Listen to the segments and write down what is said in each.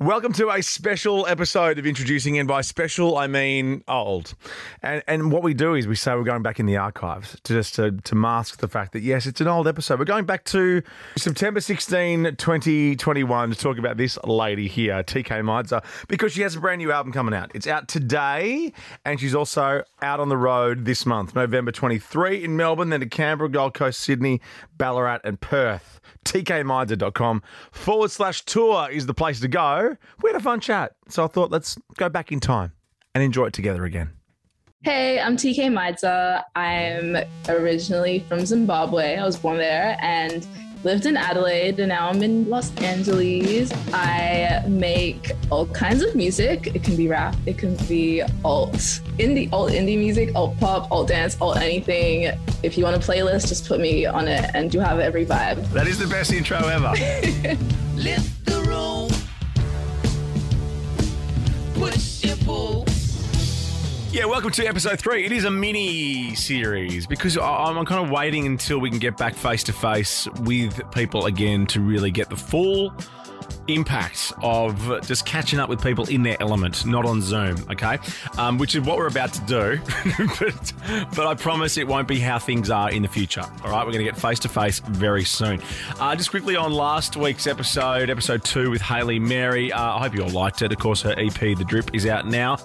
Welcome to a special episode of Introducing, and by special I mean old. And and what we do is we say we're going back in the archives to just to, to mask the fact that yes, it's an old episode. We're going back to September 16, 2021 to talk about this lady here, Tkay Maidza, because she has a brand new album coming out. It's out today, and she's also out on the road this month, November 23 in Melbourne, then to Canberra, Gold Coast, Sydney, Ballarat, and Perth. TkayMaidza.com forward slash tour is the place to go. We had a fun chat. So I thought let's go back in time and enjoy it together again. Hey, I'm Tkay Maidza. I'm originally from Zimbabwe. I was born there and lived in Adelaide and now I'm in Los Angeles. I make all kinds of music. It can be rap, it can be alt indie, alt indie music, alt pop, alt dance, alt anything. If you want a playlist, just put me on it and you have every vibe. That is the best intro ever. Yeah, welcome to episode three. It is a mini series because I'm kind of waiting until we can get back face to face with people again to really get the full impact of just catching up with people in their element, not on Zoom, okay? Um, which is what we're about to do. but, but I promise it won't be how things are in the future, all right? We're going to get face to face very soon. Uh, just quickly on last week's episode, episode two with Hayley Mary. Uh, I hope you all liked it. Of course, her EP, The Drip, is out now.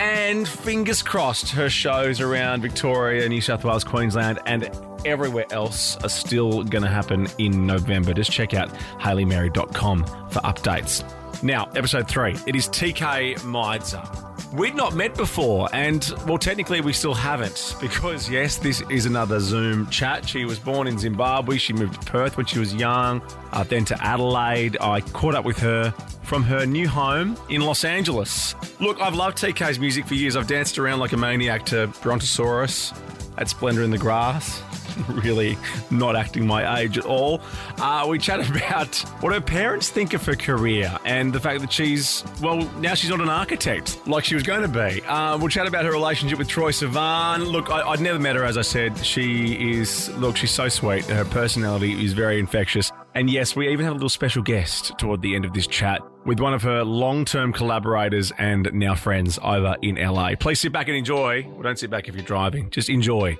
And fingers crossed, her shows around Victoria, New South Wales, Queensland, and everywhere else are still going to happen in November. Just check out HayleyMary.com for updates. Now, episode three. It is Tkay Maidza. We'd not met before, and well, technically, we still haven't because, yes, this is another Zoom chat. She was born in Zimbabwe. She moved to Perth when she was young, uh, then to Adelaide. I caught up with her from her new home in Los Angeles. Look, I've loved Tkay's music for years. I've danced around like a maniac to Brontosaurus at Splendour in the Grass. really not acting my age at all. Uh, we chat about what her parents think of her career and the fact that she's, well, now she's not an architect like she was going to be. Uh, we'll chat about her relationship with Troye Sivan. Look, I, I'd never met her, as I said. She is, look, she's so sweet. Her personality is very infectious. And yes, we even have a little special guest toward the end of this chat with one of her long term collaborators and now friends over in LA. Please sit back and enjoy. Well, don't sit back if you're driving, just enjoy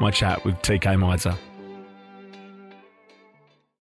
my chat with Tkay Maidza.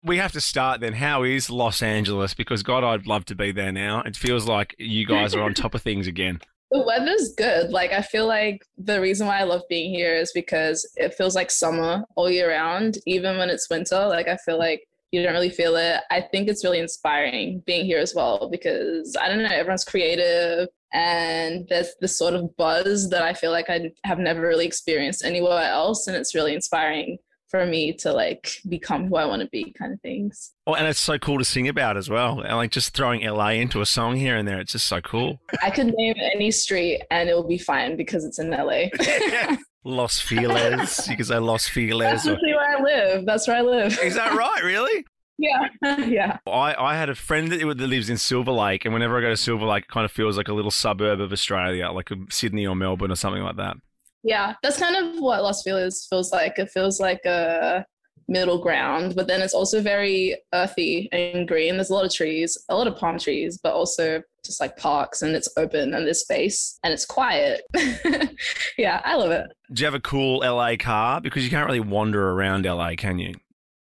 We have to start then. How is Los Angeles? Because God, I'd love to be there now. It feels like you guys are on top of things again. The weather's good. Like I feel like the reason why I love being here is because it feels like summer all year round, even when it's winter. Like I feel like you don't really feel it. I think it's really inspiring being here as well because I don't know, everyone's creative and there's this sort of buzz that I feel like I have never really experienced anywhere else. And it's really inspiring for me to like become who I want to be, kind of things. Oh, and it's so cool to sing about as well. And like just throwing LA into a song here and there, it's just so cool. I could name any street and it will be fine because it's in LA. Los Feliz. You can say Los Feliz. That's Or, where I live. That's where I live. is that right? Really? Yeah. yeah. I, I had a friend that, lives in Silver Lake, and whenever I go to Silver Lake, it kind of feels like a little suburb of Australia, like Sydney or Melbourne or something like that. Yeah. That's kind of what Los Feliz feels like. It feels like a middle ground, but then it's also very earthy and green. There's a lot of trees, a lot of palm trees, but also just like parks and it's open and there's space and it's quiet. yeah, I love it. Do you have a cool LA car? Because you can't really wander around LA, can you?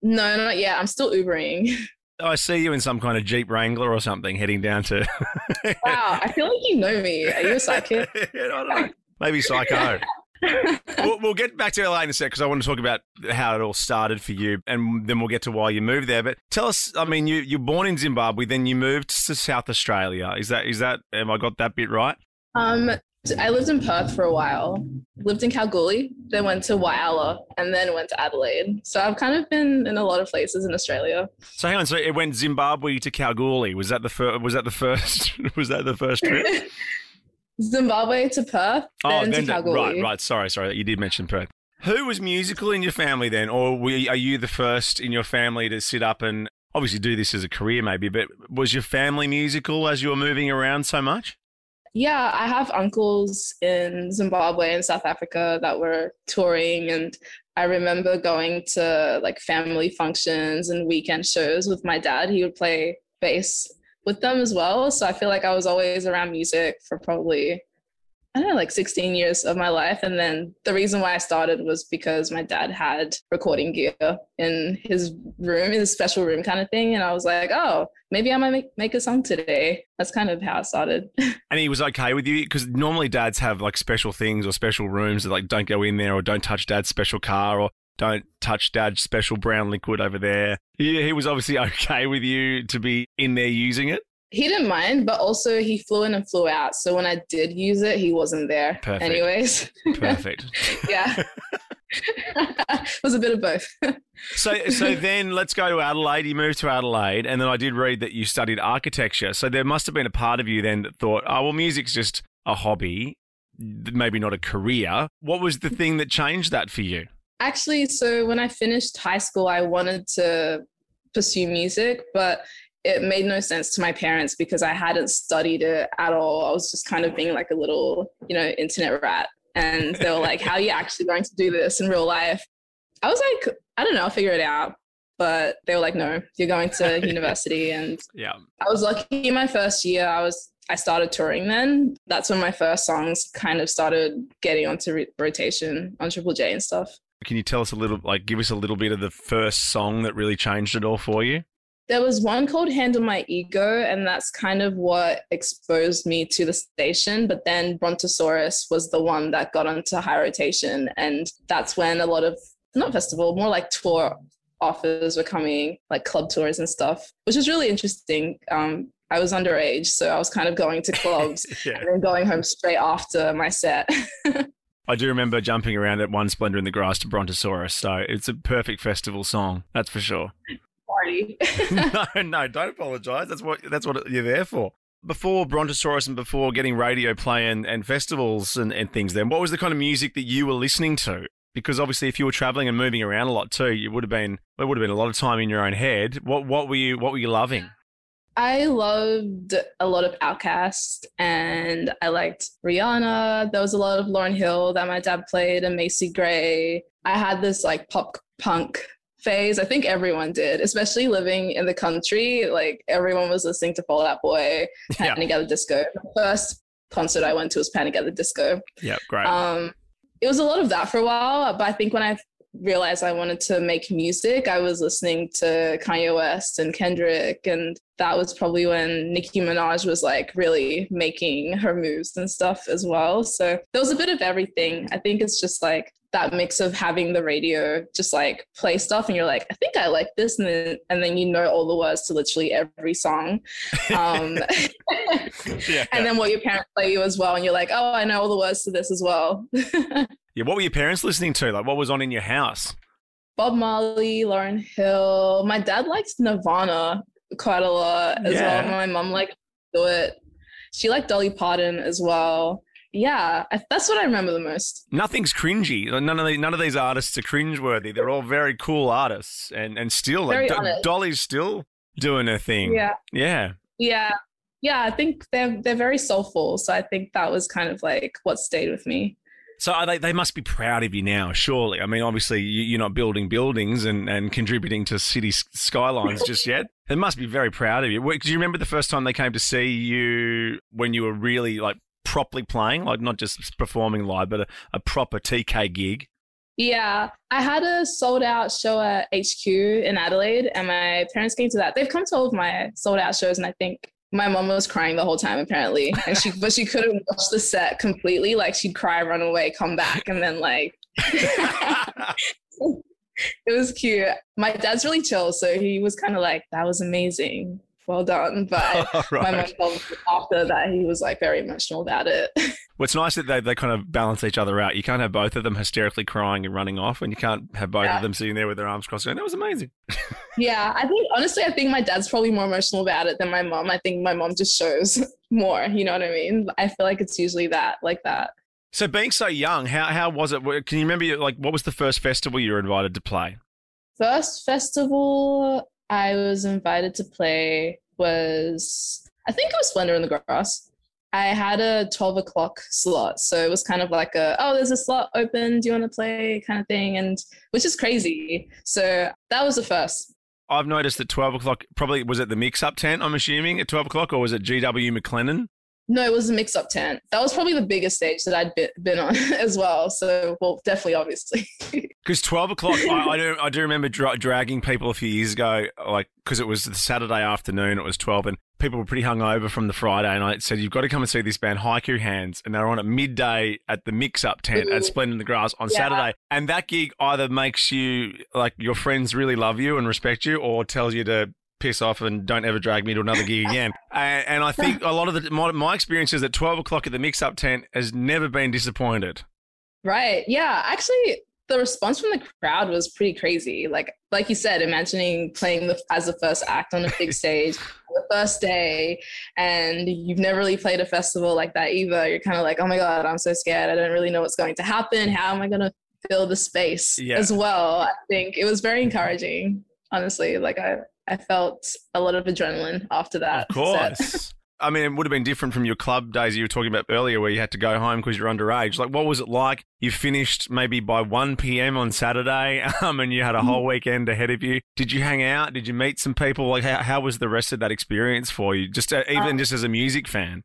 No, not yet. I'm still Ubering. I see you in some kind of Jeep Wrangler or something heading down to. Wow, I feel like you know me. Are you a psychic? I don't know. Maybe psycho. we'll, we'll get back to LA in a sec because I want to talk about how it all started for you, and then we'll get to why you moved there. But tell us, I mean, you you're born in Zimbabwe, then you moved to South Australia. Is that is that? Have I got that bit right? Um, I lived in Perth for a while. Lived in Kalgoorlie, then went to Whyalla, and then went to Adelaide. So I've kind of been in a lot of places in Australia. So hang on, so it went Zimbabwe to Kalgoorlie. Was that the first? Was that the first? was that the first trip? Zimbabwe to Perth, oh, then, to then Kalgoorlie. right, right. Sorry, sorry. You did mention Perth. Who was musical in your family then, or were, are you the first in your family to sit up and obviously do this as a career, maybe? But was your family musical as you were moving around so much? Yeah, I have uncles in Zimbabwe and South Africa that were touring, and I remember going to like family functions and weekend shows with my dad. He would play bass with them as well. So I feel like I was always around music for probably I don't know, like 16 years of my life. And then the reason why I started was because my dad had recording gear in his room, in his special room kind of thing. And I was like, oh, maybe I might make, make a song today. That's kind of how it started. And he was okay with you because normally dads have like special things or special rooms that like don't go in there or don't touch dad's special car or don't touch dad's special brown liquid over there. He, he was obviously okay with you to be in there using it. He didn't mind, but also he flew in and flew out. So when I did use it, he wasn't there. Perfect. Anyways, Perfect. yeah. it was a bit of both. So, so then let's go to Adelaide. You moved to Adelaide, and then I did read that you studied architecture. So there must have been a part of you then that thought, oh, well, music's just a hobby, maybe not a career. What was the thing that changed that for you? Actually, so when I finished high school, I wanted to pursue music, but it made no sense to my parents because I hadn't studied it at all. I was just kind of being like a little, you know, internet rat. And they were like, How are you actually going to do this in real life? I was like, I don't know, I'll figure it out. But they were like, No, you're going to university. And Yeah. I was lucky in my first year. I was I started touring then. That's when my first songs kind of started getting onto re- rotation on Triple J and stuff. Can you tell us a little, like, give us a little bit of the first song that really changed it all for you? There was one called Handle My Ego, and that's kind of what exposed me to the station. But then Brontosaurus was the one that got onto high rotation. And that's when a lot of, not festival, more like tour offers were coming, like club tours and stuff, which was really interesting. Um, I was underage, so I was kind of going to clubs yeah. and then going home straight after my set. I do remember jumping around at One Splendour in the Grass to Brontosaurus, so it's a perfect festival song, that's for sure. No, no, don't apologise. That's what that's what you're there for. Before Brontosaurus and before getting radio play and, and festivals and, and things, then what was the kind of music that you were listening to? Because obviously, if you were traveling and moving around a lot too, you would have been there would have been a lot of time in your own head. What what were you what were you loving? I loved a lot of Outkast and I liked Rihanna. There was a lot of Lauryn Hill that my dad played and Macy Gray. I had this like pop punk phase. I think everyone did, especially living in the country. Like everyone was listening to Fall Out Boy, Yeah. Panic at the Disco. The first concert I went to was Panic at the Disco. Yeah, great. Um, it was a lot of that for a while, but I think when I realized I wanted to make music, I was listening to Kanye West and Kendrick, and that was probably when Nicki Minaj was like really making her moves and stuff as well. So there was a bit of everything. I think it's just like that mix of having the radio just like play stuff and you're like, I think I like this, and then and then you know all the words to literally every song. Um, yeah. and then what your parents play you as well, and you're like, oh, I know all the words to this as well. yeah. What were your parents listening to? Like, what was on in your house? Bob Marley, Lauryn Hill. My dad likes Nirvana quite a lot as Yeah. well. My mom liked do it. She liked Dolly Parton as well. Yeah, I, that's what I remember the most. Nothing's cringy. None of the, none of these artists are cringeworthy. They're all very cool artists, and and still, like, Do- Dolly's still doing her thing. Yeah, yeah. yeah, yeah. I think they're they're very soulful. So I think that was kind of like what stayed with me. So are they, they must be proud of you now, surely. I mean, obviously, you, you're not building buildings and, and contributing to city skylines just yet. They must be very proud of you. Do you remember the first time they came to see you when you were really like properly playing, like not just performing live, but a, a proper Tkay gig? Yeah, I had a sold out show at HQ in Adelaide, and my parents came to that. They've come to all of my sold out shows, and I think my mom was crying the whole time apparently, and she but she couldn't watch the set completely. Like she'd cry, run away, come back, and then like it was cute. My dad's really chill, so he was kind of like, "That was amazing, well done." But All my mom told me after that he was like very emotional about it. Well, it's nice that they, they kind of balance each other out. You can't have both of them hysterically crying and running off, and you can't have both Yeah. of them sitting there with their arms crossed going, that was amazing. Yeah, I think honestly, I think my dad's probably more emotional about it than my mom. I think my mom just shows more. You know what I mean? I feel like it's usually that, like that. So being so young, how, how was it? Can you remember, like, what was the first festival you were invited to play? First festival I was invited to play was, I think it was Splendour in the Grass. I had a 12 o'clock slot. So it was kind of like a, oh, there's a slot open. Do you want to play kind of thing? And which is crazy. So that was the first. I've noticed that 12 o'clock probably was it the mix up tent, I'm assuming, at 12 o'clock, or was it GW McLennan? No, it was a mix up tent. That was probably the biggest stage that I'd be- been on as well. So, well, definitely, obviously. Because 12 o'clock, I, I, do, I do remember dra- dragging people a few years ago, like, because it was the Saturday afternoon, it was 12, and people were pretty hungover from the Friday, and I said, You've got to come and see this band, Haiku Hands. And they were on at midday at the mix up tent at Ooh. Splendid in the Grass on Yeah. Saturday. And that gig either makes you, like, your friends really love you and respect you, or tells you to piss off and don't ever drag me to another gig again. and, and I think a lot of the, my, my experience is that 12 o'clock at the mix up tent has never been disappointed. Right. Yeah. Actually, the response from the crowd was pretty crazy. Like, like you said, imagining playing the, as the first act on a big stage, the first day, and you've never really played a festival like that either. You're kind of like, oh my god, I'm so scared. I don't really know what's going to happen. How am I going to fill the space Yeah. as well? I think it was very encouraging. Honestly, like I, I felt a lot of adrenaline after that. Of course. I mean, it would have been different from your club days you were talking about earlier where you had to go home because you're underage. Like, what was it like? You finished maybe by 1 p.m. on Saturday um, and you had a whole weekend ahead of you. Did you hang out? Did you meet some people? Like, how, how was the rest of that experience for you? Just uh, even Um, just as a music fan?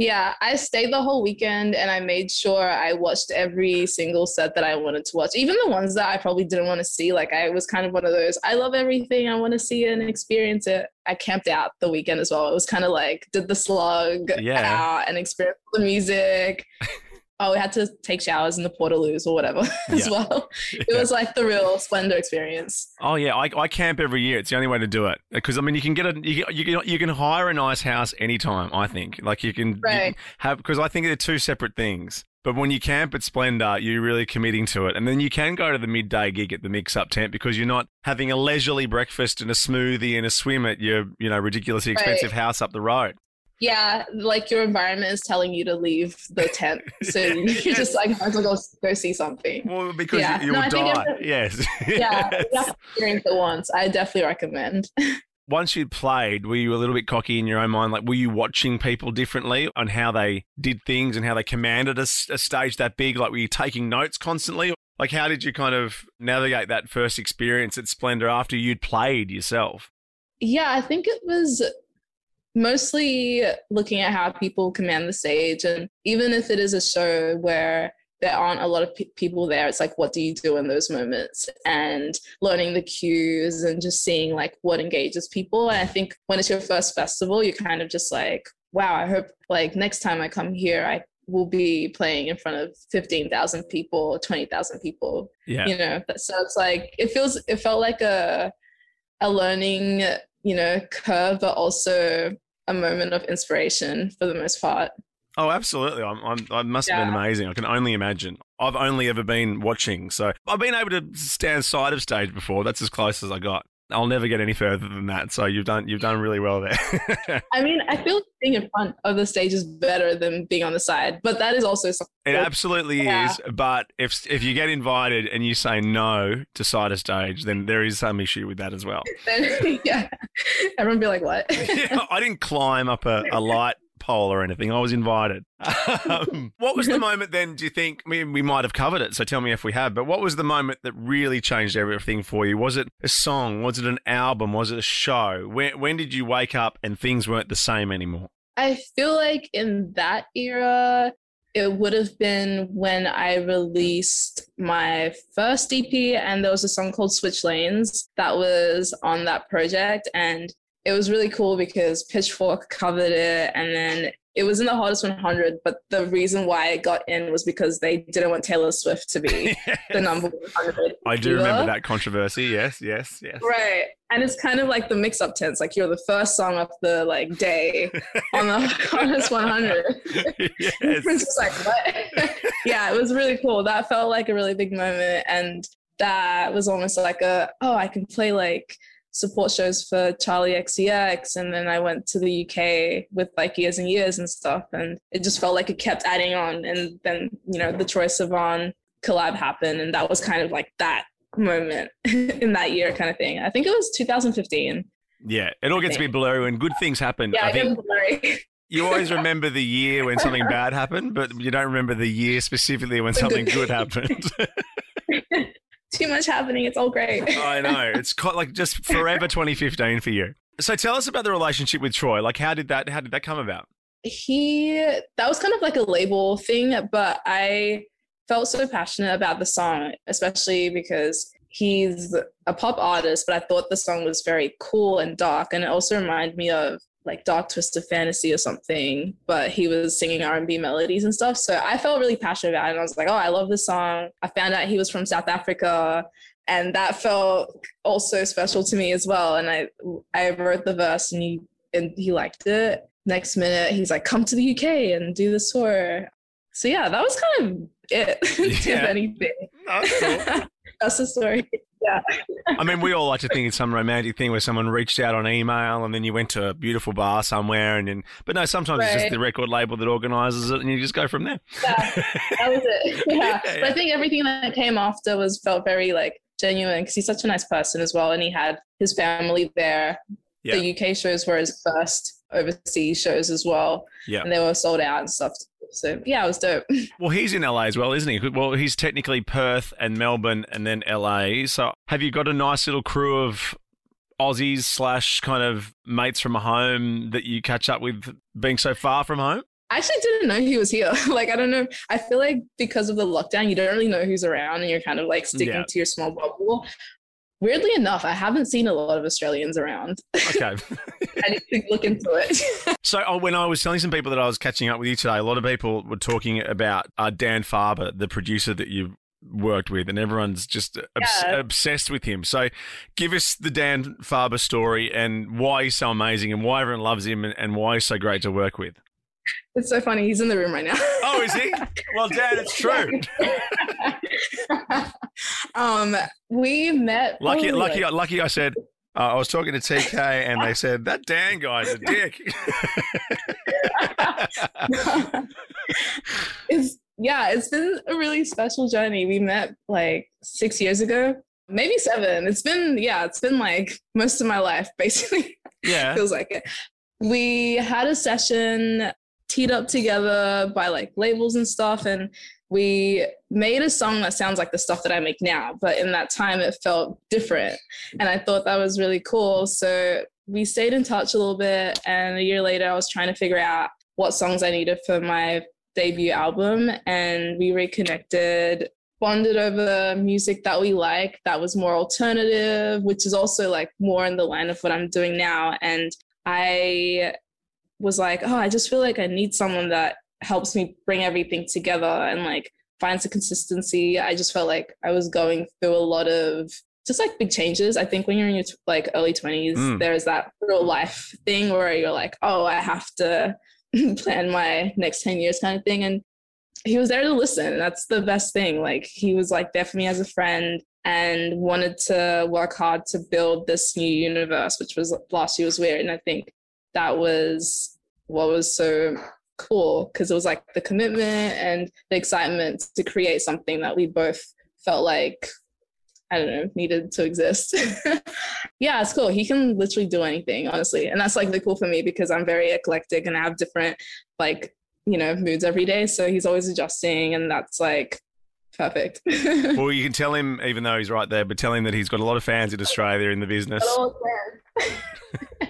Yeah, I stayed the whole weekend and I made sure I watched every single set that I wanted to watch, even the ones that I probably didn't want to see. Like, I was kind of one of those, I love everything, I want to see it and experience it. I camped out the weekend as well. It was kind of like, did the slug Yeah. out and experience the music. oh, we had to take showers in the Portaloos or whatever as Yeah. well. It was like the real Splendour experience. Oh yeah, I, I camp every year. It's the only way to do it because I mean you can get a you can, you can you can hire a nice house anytime. I think like you can, you can have because I think they're two separate things. But when you camp at Splendour, you're really committing to it, and then you can go to the midday gig at the Mix Up tent because you're not having a leisurely breakfast and a smoothie and a swim at your you know ridiculously expensive house up the road. Yeah, like your environment is telling you to leave the tent. So you're just like, might as well go, go see something. Well, because Yeah. you, you'll No, die. yes. Yeah, Yes. you experience it once. I definitely recommend. once you'd played, were you a little bit cocky in your own mind? Like, were you watching people differently on how they did things and how they commanded a stage that big? Like, were you taking notes constantly? Like, how did you kind of navigate that first experience at Splendour after you'd played yourself? Yeah, I think it was mostly looking at how people command the stage. And even if it is a show where there aren't a lot of pe- people there, it's like, what do you do in those moments? And learning the cues and just seeing like what engages people. And I think when it's your first festival, you're kind of just like, wow, I hope like next time I come here, I will be playing in front of 15,000 people, 20,000 people Yeah. you know so it's like it feels it felt like a a learning you know curve but also a moment of inspiration for the most part Oh, absolutely. I'm, I'm, I must have been amazing. I can only imagine. I've only ever been watching. So I've been able to stand side of stage before. That's as close as I got. I'll never get any further than that. So you've done you've done really well there. i mean i feel being in front of the stage is better than being on the side but that is also something It absolutely Yeah. is. But if if you get invited and you say no to side of stage, then there is some issue with that as well. yeah everyone be like what I didn't climb up a, a light pole or anything. I was invited. Um, what was the moment then? Do you think? I mean, we might have covered it. So tell me if we have. But what was the moment that really changed everything for you? Was it a song? Was it an album? Was it a show? When when did you wake up and things weren't the same anymore? I feel like in that era, it would have been when I released my first EP, and there was a song called Switch Lanes that was on that project. And it was really cool because Pitchfork covered it, and then it was in the Hottest 100. But the reason why it got in was because they didn't want Taylor Swift to be the number 100. I do remember that controversy. Yes, yes, yes. Right. And it's kind of like the mix up tense. Like you're the first song of the like day on the Hottest 100. yes. Prince was like, what? yeah, it was really cool. That felt like a really big moment. And that was almost like a, oh, I can play like support shows for Charli XCX. And then I went to the UK with like years and years and stuff. And it just felt like it kept adding on. And then, you know, the Troye Sivan collab happened. And that was kind of like that moment in that year kind of thing. I think it was 2015. Yeah, it all gets a bit blurry when good things happen. Yeah, I think blurry. you always remember the year when something bad happened, but you don't remember the year specifically when something good happened. too much happening. It's all great. I know. It's quite like just forever 2015 for you. So tell us about the relationship with Troye. Like how did that how did that come about? he that was kind of like a label thing, but I felt so passionate about the song, especially because he's a pop artist, but I thought the song was very cool and dark, and it also reminded me of like Dark Twisted Fantasy or something. But he was singing R and B melodies and stuff, so I felt really passionate about it. And I was like, oh, I love this song. I found out he was from South Africa. And that felt also special to me as well. And I I wrote the verse and he and he liked it next minute he's like come to the uk and do the tour so yeah that was kind of it if anything That's cool. that's the story yeah I mean, we all like to think it's some romantic thing where someone reached out on email and then you went to a beautiful bar somewhere and then, but no, sometimes it's just the record label that organises it and you just go from there. yeah that was it yeah. Yeah, but i think everything that came after was felt very like genuine because he's such a nice person as well and he had his family there Yeah. the uk shows were his first overseas shows as well Yeah. and they were sold out and stuff so yeah it was dope Well, he's in LA as well, isn't he? Well, he's technically Perth and Melbourne and then LA. So have you got a nice little crew of Aussies slash kind of mates from home that you catch up with being so far from home? I actually didn't know he was here. like, I don't know. I feel like because of the lockdown, you don't really know who's around and you're kind of like sticking Yeah. to your small bubble. Weirdly enough, I haven't seen a lot of Australians around. Okay. I need to look into it. So oh, when I was telling some people that I was catching up with you today, a lot of people were talking about uh, Dan Farber, the producer that you worked with, and everyone's just obs- Yeah. obsessed with him. So give us the Dan Farber story and why he's so amazing and why everyone loves him and, and why he's so great to work with. it's so funny. He's in the room right now. Oh, is he? Well, Dan, it's true. um, we met. Lucky, lucky, lucky. I said. Uh, I was talking to Tkay, and they said that Dan guy's a dick. it's yeah, it's been a really special journey. We met like six years ago, maybe seven. It's been yeah, it's been like most of my life basically. yeah, feels like it. We had a session teed up together by like labels and stuff, and we made a song that sounds like the stuff that I make now, but in that time it felt different. And I thought that was really cool. So we stayed in touch a little bit, and a year later, I was trying to figure out what songs I needed for my debut album, and we reconnected. Bonded over music that we like that was more alternative, which is also like more in the line of what I'm doing now. And I was like, oh, I just feel like I need someone that helps me bring everything together and like finds a consistency. I just felt like I was going through a lot of just like big changes. I think when you're in your like early 20s, Mm. there's that real life thing where you're like, oh, I have to plan my next 10 years kind of thing. And he was there to listen. That's the best thing. Like he was like there for me as a friend and wanted to work hard to build this new universe, which was last year was weird. And I think that was what was so cool because it was like the commitment and the excitement to create something that we both felt like I don't know, needed to exist. yeah, it's cool. He can literally do anything, honestly. And that's like the cool for me because I'm very eclectic and I have different like, you know, moods every day. So he's always adjusting and that's like perfect. well, you can tell him, even though he's right there, but tell him that he's got a lot of fans in Australia in the business.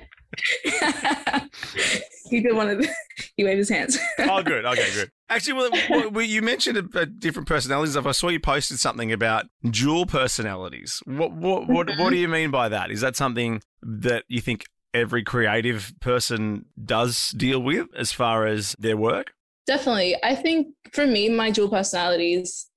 he did one of the, he waved his hands. oh, good. Okay, good. Actually, well, well, you mentioned a, a different personalities. I saw you posted something about dual personalities. What what what, what mm-hmm. do you mean by that? Is that something that you think every creative person does deal with as far as their work? Definitely. I think for me, my dual personalities,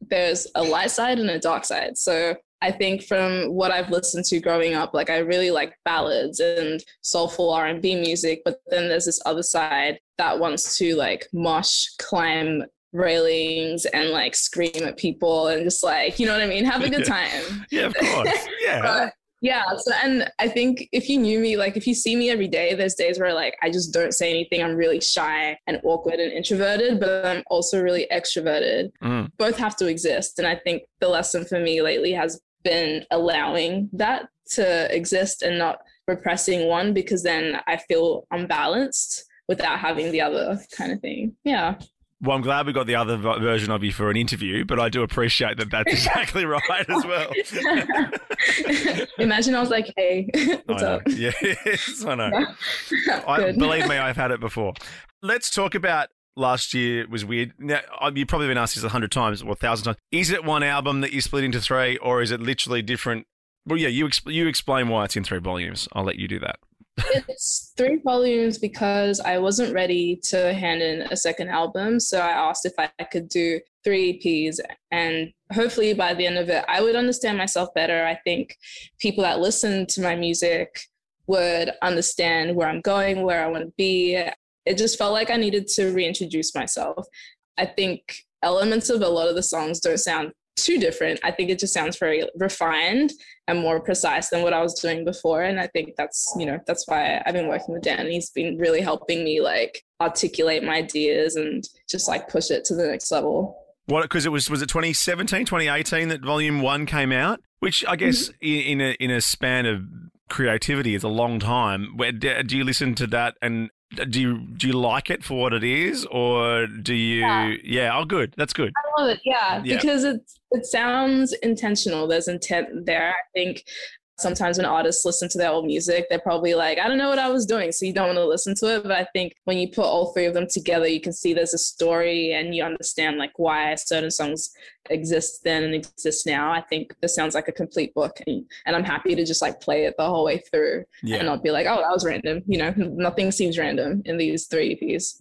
there's a light side and a dark side. So I think from what I've listened to growing up, like I really like ballads and soulful R&B music, but then there's this other side that wants to like mosh, climb railings and like scream at people and just like, you know what I mean? Have a good time. Yeah, of course. Yeah. But yeah, so and I think if you knew me, like if you see me every day, there's days where like I just don't say anything. I'm really shy and awkward and introverted, but I'm also really extroverted. Mm. Both have to exist. And I think the lesson for me lately has been allowing that to exist and not repressing one because then I feel unbalanced without having the other kind of thing. Yeah. Well, I'm glad we got the other version of you for an interview, but I do appreciate that that's exactly right as well. Imagine I was like, hey, what's up? Yes, I know. Yeah. I, believe me, I've had it before. Let's talk about last year was weird. Now, uh, you've probably been asked this a hundred times or a thousand times. Is it one album that you split into three, or is it literally different? Well, yeah, you exp- you explain why it's in three volumes. I'll let you do that. It's three volumes because I wasn't ready to hand in a second album. So I asked if I could do three EPs. And hopefully by the end of it, I would understand myself better. I think people that listen to my music would understand where I'm going, where I want to be. It just felt like I needed to reintroduce myself. I think elements of a lot of the songs don't sound too different. I think it just sounds very refined and more precise than what I was doing before. And I think that's, you know, that's why I've been working with Dan. He's been really helping me like articulate my ideas and just like push it to the next level. What? Because it was was it 2017, 2018 that Volume One came out, which I guess Mm-hmm. in, in a in a span of creativity is a long time. Where do you listen to that and do you do you like it for what it is, or do you? Yeah. yeah oh, good. That's good. I love it. Yeah, Yeah. because it it sounds intentional. There's intent there. I think sometimes when artists listen to their old music, they're probably like, I don't know what I was doing, so you don't want to listen to it. But I think when you put all three of them together, you can see there's a story and you understand like why certain songs exist then and exist now. I think this sounds like a complete book, and, and I'm happy to just like play it the whole way through and Yeah, not be like, oh, that was random. You know, nothing seems random in these three EPs.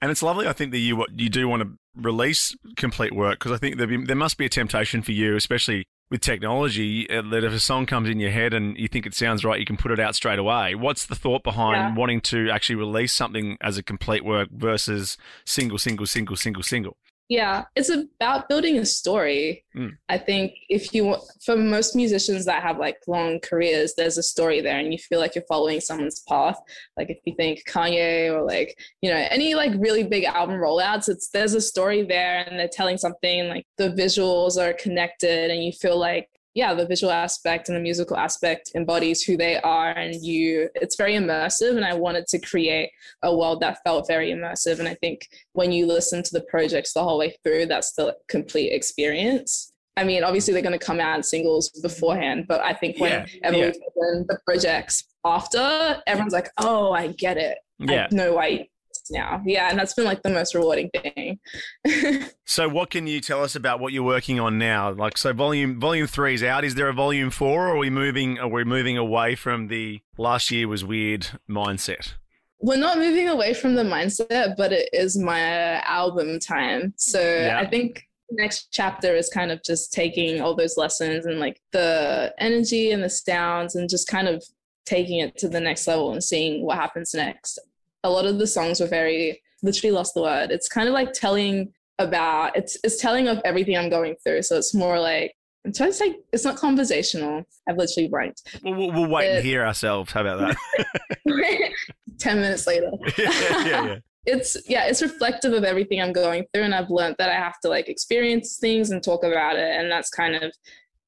and it's lovely. I think that you you do want to release complete work because I think there be, there must be a temptation for you, especially with technology, uh, that if a song comes in your head and you think it sounds right, you can put it out straight away. What's the thought behind Yeah. wanting to actually release something as a complete work versus single, single, single, single, single? Yeah, it's about building a story. Mm. I think if you want, for most musicians that have like long careers, there's a story there and you feel like you're following someone's path. Like if you think Kanye or like, you know, any like really big album rollouts, it's there's a story there and they're telling something like the visuals are connected and you feel like yeah, the visual aspect and the musical aspect embodies who they are and you it's very immersive and I wanted to create a world that felt very immersive and I think when you listen to the projects the whole way through, that's the complete experience. I mean, obviously they're going to come out in singles beforehand, but I think when Yeah, in the projects after, everyone's like, "Oh, I get it. Yeah. I know why." Now, yeah, and that's been like the most rewarding thing. So, what can you tell us about what you're working on now? Like, so volume volume three is out. Is there a volume four, or are we moving? Are we moving away from the last year was weird mindset? We're not moving away from the mindset, but it is my album time. So Yeah. I think next chapter is kind of just taking all those lessons and like the energy and the sounds and just kind of taking it to the next level and seeing what happens next. A lot of the songs were very literally lost the word. It's kind of like telling about it's it's telling of everything I'm going through. So it's more like I'm trying to say it's not conversational. I've literally blanked. We'll, we'll, we'll wait and Uh, hear ourselves. How about that? Ten minutes later. yeah, yeah, yeah. it's yeah it's reflective of everything i'm going through and i've learned that i have to like experience things and talk about it and that's kind of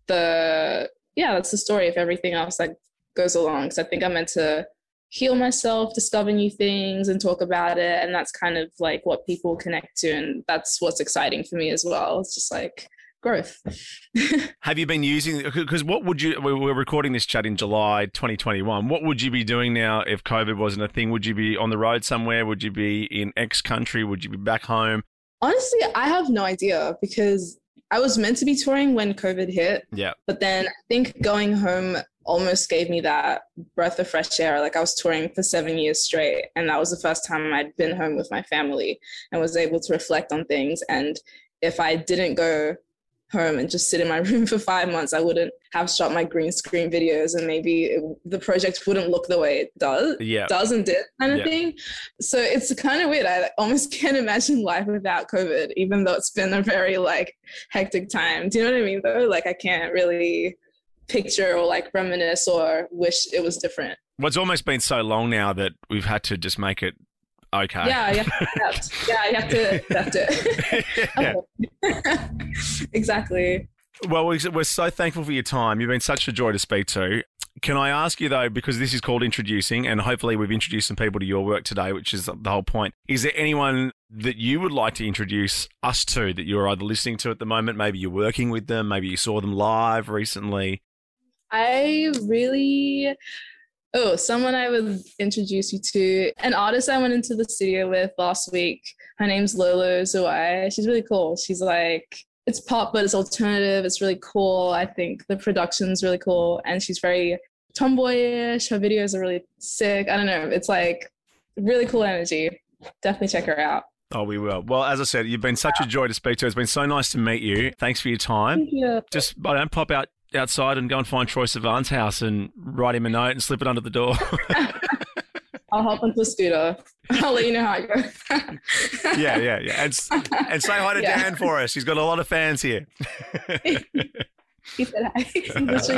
the yeah that's the story of everything else that goes along so i think i'm meant to heal myself discover new things and talk about it and that's kind of like what people connect to and that's what's exciting for me as well it's just like growth Have you been using? Because what would you? we- We're recording this chat in July 2021. What would you be doing now if COVID wasn't a thing? Would you be on the road somewhere? Would you be in X country? Would you be back home? honestly i have no idea because i was meant to be touring when covid hit Yeah, But then I think going home almost gave me that breath of fresh air. Like I was touring for seven years straight, and that was the first time I'd been home with my family and was able to reflect on things. And if I didn't go home and just sit in my room for five months, I wouldn't have shot my green screen videos, and maybe it, the project wouldn't look the way it does yeah. does and did kind of Yeah. thing. So it's kind of weird. I almost can't imagine life without COVID, even though it's been a very like hectic time. Do you know what I mean though? Like I can't really picture or like reminisce or wish it was different. Well, it's almost been so long now that we've had to just make it okay. Yeah, you have to yeah, you have to accept it. Exactly. Well, we're so thankful for your time. You've been such a joy to speak to. Can I ask you though, because this is called introducing, and hopefully we've introduced some people to your work today, which is the whole point. Is there anyone that you would like to introduce us to that you're either listening to at the moment? Maybe you're working with them, maybe you saw them live recently. I really, oh, someone I would introduce you to, an artist I went into the studio with last week. Her name's Lolo Zouaï. She's really cool. She's like, it's pop, but it's alternative. It's really cool. I think the production's really cool. And she's very tomboyish. Her videos are really sick. I don't know. It's like really cool energy. Definitely check her out. Oh, we will. Well, as I said, you've been such a joy to speak to. It's been so nice to meet you. Thanks for your time. Thank you. Just I don't pop out outside and go and find Troye Sivan's house and write him a note and slip it under the door. I'll hop onto the scooter. I'll let you know how it goes. yeah, yeah, yeah. And, and say hi to Yeah. Dan for us. He's got a lot of fans here. he said hi. He's,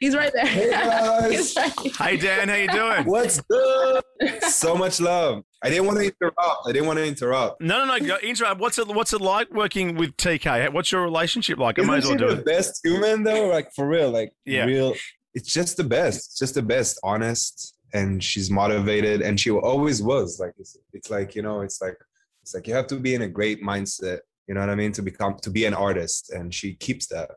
he's right there. Hey, guys. he's right hey Dan, how you doing? What's good? so much love. I didn't want to interrupt. I didn't want to interrupt. No, no, no. Intro. What's it? What's it like working with Tkay? What's your relationship like? Isn't might as well do the it. best human though? Like for real, like Yeah. real. It's just the best. It's just the best. Honest, and she's motivated, and she always was. Like it's, it's like you know, it's like it's like you have to be in a great mindset. You know what I mean? To become to be an artist, and she keeps that.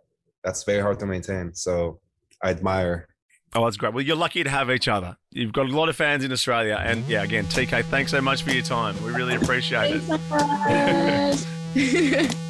That's very hard to maintain. So I admire. Oh, that's great. Well, you're lucky to have each other. You've got a lot of fans in Australia, and yeah, again, Tkay, thanks so much for your time. We really appreciate it. Thanks so much.